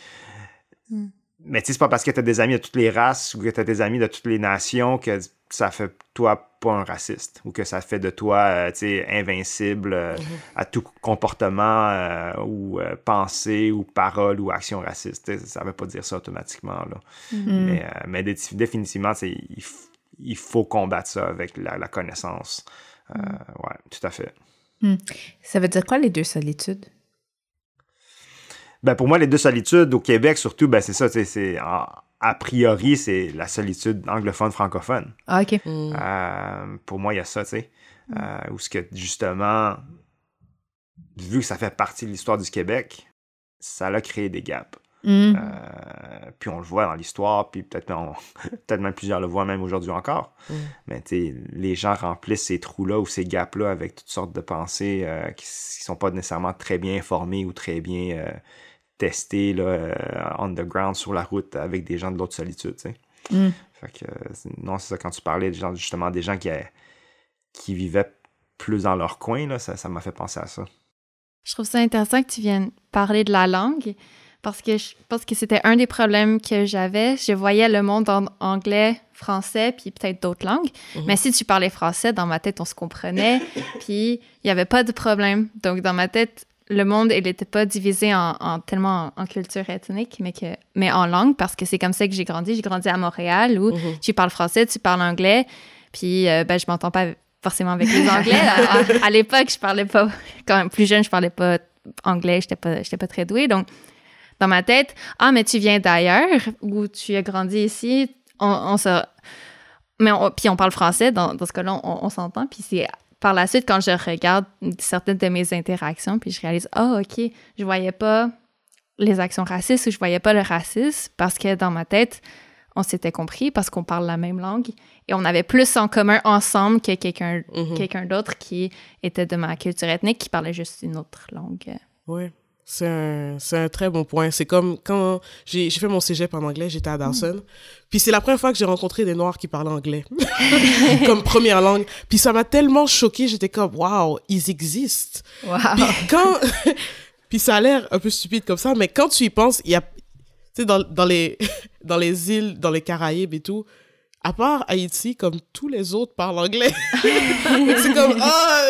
Mm. Mais tu sais, c'est pas parce que tu as des amis de toutes les races ou que tu as des amis de toutes les nations que ça fait toi pas un raciste ou que ça fait de toi euh, sais, invincible euh, mm-hmm. à tout comportement euh, ou euh, pensée ou parole ou action raciste. Ça veut pas dire ça automatiquement. Là. Mm-hmm. Mais, mais définitivement, il, il, faut combattre ça avec la, la connaissance. Mm. ouais, tout à fait. Mm. Ça veut dire quoi les deux solitudes? Ben, pour moi, les deux solitudes au Québec, surtout, ben, c'est ça, c'est a priori, c'est la solitude anglophone-francophone. Ah, OK. Mm. Euh, pour moi, il y a ça, tu sais. Mm. Euh, où ce que, justement, vu que ça fait partie de l'histoire du Québec, ça a créé des gaps. Mm. Euh, puis on le voit dans l'histoire, puis peut-être peut même plusieurs le voient même aujourd'hui encore. Mm. Mais tu sais, les gens remplissent ces trous-là ou ces gaps-là avec toutes sortes de pensées euh, qui, qui sont pas nécessairement très bien informées ou très bien euh, tester là, underground sur la route avec des gens de l'autre solitude. Mm. Fait que, non, c'est ça, quand tu parlais de gens, justement des gens qui, qui vivaient plus dans leur coin, là, ça m'a fait penser à ça. Je trouve ça intéressant que tu viennes parler de la langue parce que je pense que c'était un des problèmes que j'avais. Je voyais le monde en anglais, français, puis peut-être d'autres langues. Mm -hmm. Mais si tu parlais français, dans ma tête, on se comprenait, puis il n'y avait pas de problème. Donc, dans ma tête, le monde, il n'était pas divisé en, en tellement en, en, culture ethnique, mais, que, mais en langue, parce que c'est comme ça que j'ai grandi. J'ai grandi à Montréal, où mm -hmm. tu parles français, tu parles anglais, puis euh, ben, je m'entends pas forcément avec les anglais. à, à l'époque, je parlais pas, quand même plus jeune, je parlais pas anglais, j'étais pas, pas très douée. Donc, dans ma tête, ah, mais tu viens d'ailleurs, ou tu as grandi ici, on, on se... Mais on, puis on parle français, dans, dans ce cas-là, on, on s'entend, puis c'est par la suite, quand je regarde certaines de mes interactions, puis je réalise, ah, oh, OK, je voyais pas les actions racistes ou je voyais pas le racisme parce que dans ma tête, on s'était compris parce qu'on parle la même langue et on avait plus en commun ensemble que quelqu'un mm -hmm. quelqu'un d'autre qui était de ma culture ethnique qui parlait juste une autre langue. Oui. C'est un, c'est un très bon point. C'est comme quand j'ai, j'ai fait mon cégep en anglais, j'étais à Dawson. Mm. Puis c'est la première fois que j'ai rencontré des Noirs qui parlaient anglais comme première langue. Puis ça m'a tellement choqué, j'étais comme, waouh, ils existent. Wow. Puis quand, puis ça a l'air un peu stupide comme ça, mais quand tu y penses, il y a, tu sais, dans, dans les, dans les îles, dans les Caraïbes et tout, à part Haïti, comme tous les autres parlent anglais. c'est comme, ah,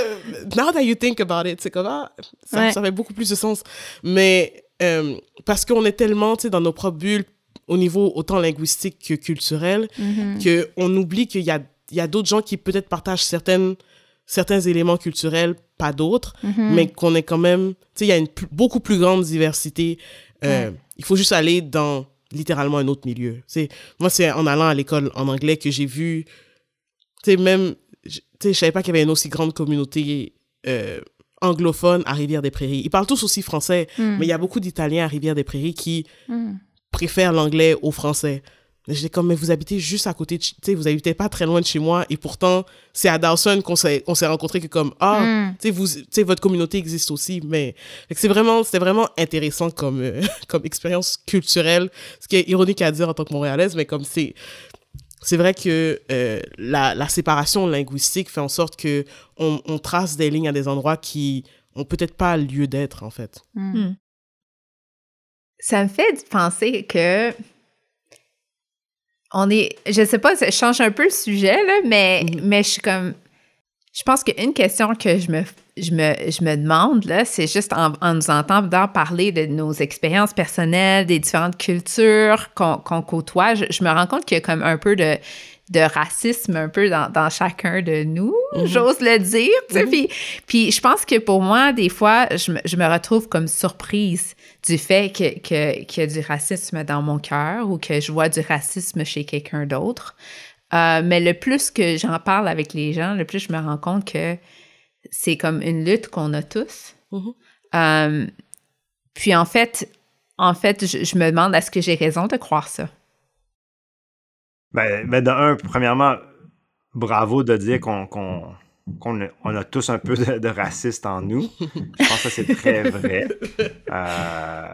now that you think about it, c'est comme, ah, ça, ouais. ça fait beaucoup plus de sens. Mais euh, parce qu'on est tellement, tu sais, dans nos propres bulles, au niveau autant linguistique que culturel, mm -hmm. qu'on oublie qu'il y a, il y a d'autres gens qui peut-être partagent certaines certains éléments culturels, pas d'autres, Mhm. mais qu'on est quand même, tu sais, il y a une beaucoup plus grande diversité. Euh, Il faut juste aller dans littéralement un autre milieu. Tu sais, moi, c'est en allant à l'école en anglais que j'ai vu, tu sais, même, je- tu sais, je savais pas qu'il y avait une aussi grande communauté euh, anglophone à Rivière-des-Prairies. Ils parlent tous aussi français, Mm. mais il y a beaucoup d'Italiens à Rivière-des-Prairies qui Mm. préfèrent l'anglais au français. J'étais comme, mais vous habitez juste à côté de, tu sais, vous habitez pas très loin de chez moi, et pourtant, c'est à Dawson qu'on s'est, rencontrés que comme, ah, Mm. tu sais, vous, tu sais, votre communauté existe aussi, mais c'est vraiment, c'était vraiment intéressant comme, euh, comme expérience culturelle, ce qui est ironique à dire en tant que Montréalaise, mais comme c'est, c'est vrai que euh, la, la séparation linguistique fait en sorte que on, on trace des lignes à des endroits qui ont peut-être pas lieu d'être, en fait. Mm. Ça me fait penser que on est, je sais pas, ça change un peu le sujet là, mais Mhm. mais je suis comme, je pense qu'une question que je me je me, je me demande là, c'est juste en, en nous entendant parler de nos expériences personnelles, des différentes cultures qu'on côtoie, je, je me rends compte qu'il y a comme un peu de de racisme un peu dans, dans chacun de nous, Mhm. j'ose le dire. sais. Mhm. Puis, puis je pense que pour moi, des fois, je me, je me retrouve comme surprise du fait que, que, qu'il y a du racisme dans mon cœur ou que je vois du racisme chez quelqu'un d'autre. Euh, mais le plus que j'en parle avec les gens, le plus je me rends compte que c'est comme une lutte qu'on a tous. Mhm. Euh, puis en fait, en fait, je, je me demande est-ce que j'ai raison de croire ça? Ben, ben de un, premièrement, bravo de dire qu'on on a tous un peu de, raciste en nous. Je pense que c'est très vrai. Euh,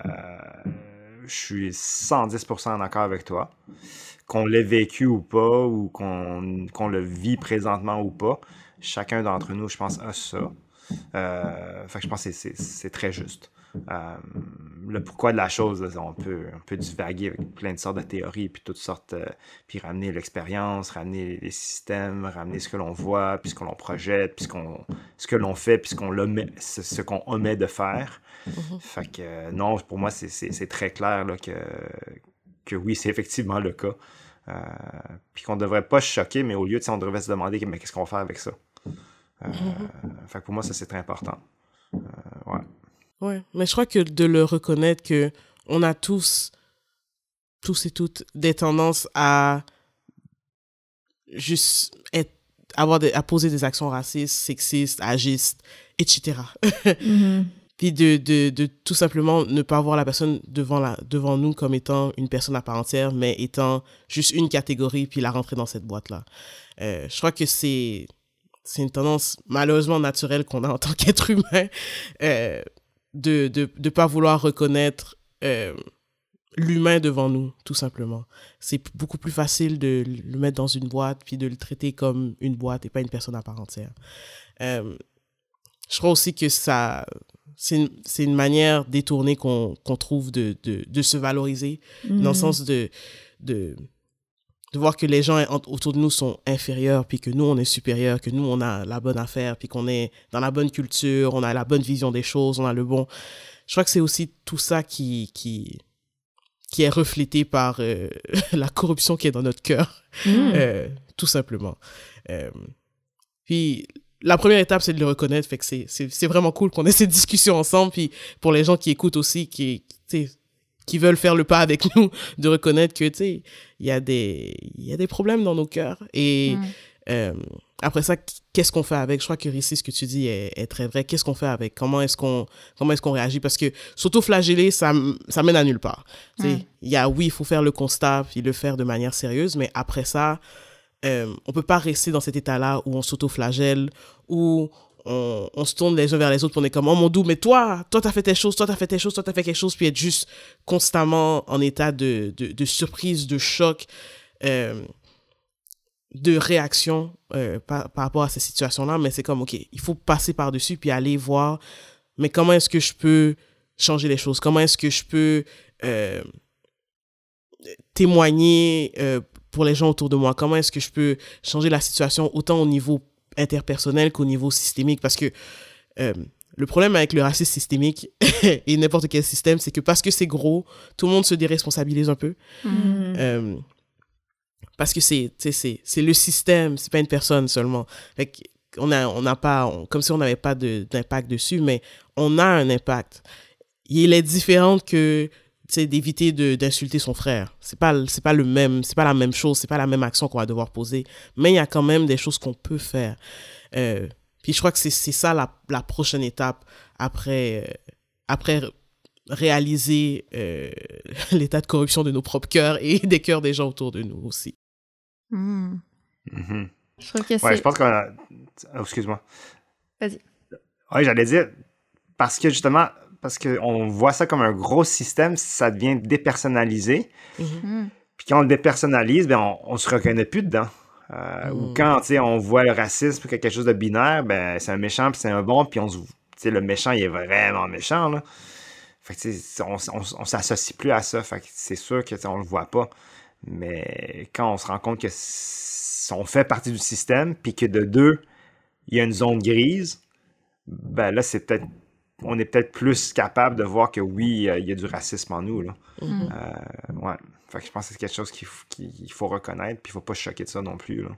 je suis 110% d'accord avec toi. Qu'on l'ait vécu ou pas, ou qu'on le vit présentement ou pas, chacun d'entre nous, je pense, a ça. Euh, fait que je pense que c'est très juste. Euh, le pourquoi de la chose, là, on, peut, on peut divaguer avec plein de sortes de théories, puis toutes sortes, euh, puis ramener l'expérience, ramener les systèmes, ramener ce que l'on voit, puis ce que l'on projette, puis ce, qu'on, ce que l'on fait, puis ce qu'on, omet, ce, ce qu'on omet de faire. Fait que euh, non, pour moi, c'est, très clair là, que, que oui, c'est effectivement le cas. Puis qu'on ne devrait pas se choquer, mais au lieu, on devrait se demander mais qu'est-ce qu'on va faire avec ça? Euh, Fait que pour moi, ça, c'est très important. Ouais. Ouais, mais je crois que de le reconnaître que on a tous, tous et toutes, des tendances à juste être, avoir des, à poser des actions racistes, sexistes, agistes, etc. Puis de, de, de tout simplement ne pas voir la personne devant, la, devant nous comme étant une personne à part entière, mais étant juste une catégorie, puis la rentrer dans cette boîte-là. Euh, je crois que c'est c'est une tendance malheureusement naturelle qu'on a en tant qu'être humain. Euh, de de de pas vouloir reconnaître euh, l'humain devant nous tout simplement. C'est beaucoup plus facile de le mettre dans une boîte puis de le traiter comme une boîte et pas une personne à part entière. Euh, je crois aussi que ça c'est une, une manière détournée qu'on trouve de, de, de se valoriser dans le sens de, de, de voir que les gens en- autour de nous sont inférieurs, puis que nous, on est supérieurs, que nous, on a la bonne affaire, puis qu'on est dans la bonne culture, on a la bonne vision des choses, on a le bon. Je crois que c'est aussi tout ça qui, qui, qui est reflété par euh, la corruption qui est dans notre cœur, Mm. euh, tout simplement. Euh, puis la première étape, c'est de le reconnaître. Fait que c'est vraiment cool qu'on ait cette discussion ensemble. Puis pour les gens qui écoutent aussi, qui, tu sais, qui veulent faire le pas avec nous, de reconnaître que, tu sais, il y, a des- y a des problèmes dans nos cœurs. Et Mm. euh, après ça, qu'est-ce qu'on fait avec? Je crois que Rissi, ce que tu dis est, est très vrai. Qu'est-ce qu'on fait avec? Comment est-ce qu'on comment est-ce qu'on réagit? Parce que s'auto-flageller, ça, ça mène à nulle part. Mm. Il y a, oui, il faut faire le constat, puis le faire de manière sérieuse, mais après ça, euh, on peut pas rester dans cet état-là où on s'auto-flagelle, où on, se tourne les uns vers les autres, puis on est comme, oh mon doux, mais toi, toi, t'as fait telle chose, toi, t'as fait telle chose, toi, t'as fait quelque chose, puis être juste constamment en état de, de, surprise, de choc, euh, de réaction euh, par, rapport à ces situations-là. Mais c'est comme, OK, il faut passer par-dessus, puis aller voir, mais comment est-ce que je peux changer les choses? Comment est-ce que je peux euh, témoigner pour les gens autour de moi? Comment est-ce que je peux changer la situation autant au niveau interpersonnel qu'au niveau systémique? Parce que euh, le problème avec le racisme systémique et n'importe quel système, c'est que parce que c'est gros, tout le monde se déresponsabilise un peu. Mm. Euh, parce que c'est le système, c'est pas une personne seulement. Fait on a, on n'a pas, comme si on n'avait pas d'impact dessus, mais on a un impact. Il est différent que d'éviter d'insulter son frère. C'est pas c'est pas le même, c'est pas la même chose, c'est pas la même action qu'on va devoir poser, mais il y a quand même des choses qu'on peut faire. Euh, puis je crois que c'est ça la, la, prochaine étape après euh, après réaliser euh, l'état de corruption de nos propres cœurs et des cœurs des gens autour de nous aussi. Hmm. Mm-hmm. Je trouve que ouais, je pense qu'on a... Oh, excuse-moi. Vas-y. Oui, j'allais dire, parce que justement, parce qu'on voit ça comme un gros système, ça devient dépersonnalisé. Mm-hmm. Puis quand on le dépersonnalise, ben on, ne se reconnaît plus dedans. Euh, Ou mm. quand on voit le racisme quelque chose de binaire, ben c'est un méchant puis c'est un bon, puis on le méchant il est vraiment méchant. Là. Fait que, on, on, s'associe plus à ça. Fait que c'est sûr qu'on le voit pas. Mais quand on se rend compte que on fait partie du système, puis que de deux, il y a une zone grise, ben là, c'est peut-être. On est peut-être plus capable de voir que oui, il y a du racisme en nous. Là. Mm-hmm. Euh, ouais. Fait que je pense que c'est quelque chose qu'il faut, reconnaître, puis il faut pas choquer de ça non plus. Là.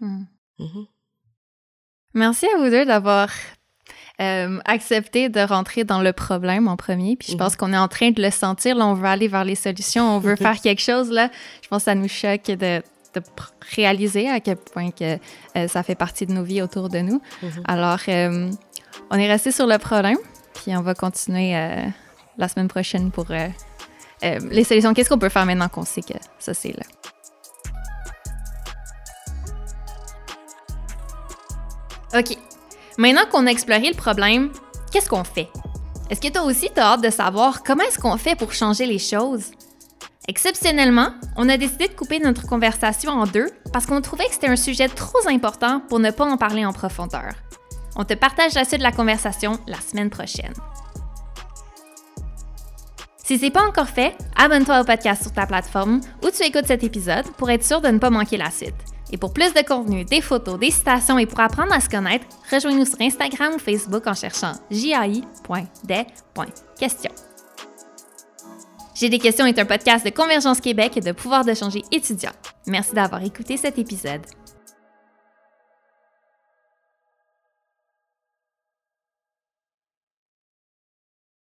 Mm. Mm-hmm. Merci à vous deux d'avoir euh, accepté de rentrer dans le problème en premier. Puis je pense qu'on est en train de le sentir. Là, on veut aller vers les solutions, on veut faire quelque chose. Là, je pense que ça nous choque de de réaliser à quel point que euh, ça fait partie de nos vies autour de nous. Alors, euh, on est resté sur le problème, puis on va continuer euh, la semaine prochaine pour les solutions. Qu'est-ce qu'on peut faire maintenant qu'on sait que ça, c'est là? OK. Maintenant qu'on a exploré le problème, qu'est-ce qu'on fait? Est-ce que toi aussi, tu as hâte de savoir comment est-ce qu'on fait pour changer les choses? Exceptionnellement, on a décidé de couper notre conversation en deux parce qu'on trouvait que c'était un sujet trop important pour ne pas en parler en profondeur. On te partage la suite de la conversation la semaine prochaine. Si c'est pas encore fait, abonne-toi au podcast sur ta plateforme où tu écoutes cet épisode pour être sûr de ne pas manquer la suite. Et pour plus de contenu, des photos, des citations et pour apprendre à se connaître, rejoins-nous sur Instagram ou Facebook en cherchant jai.des.questions. J'ai des questions est un podcast de Convergence Québec et de pouvoir de changer étudiant. Merci d'avoir écouté cet épisode.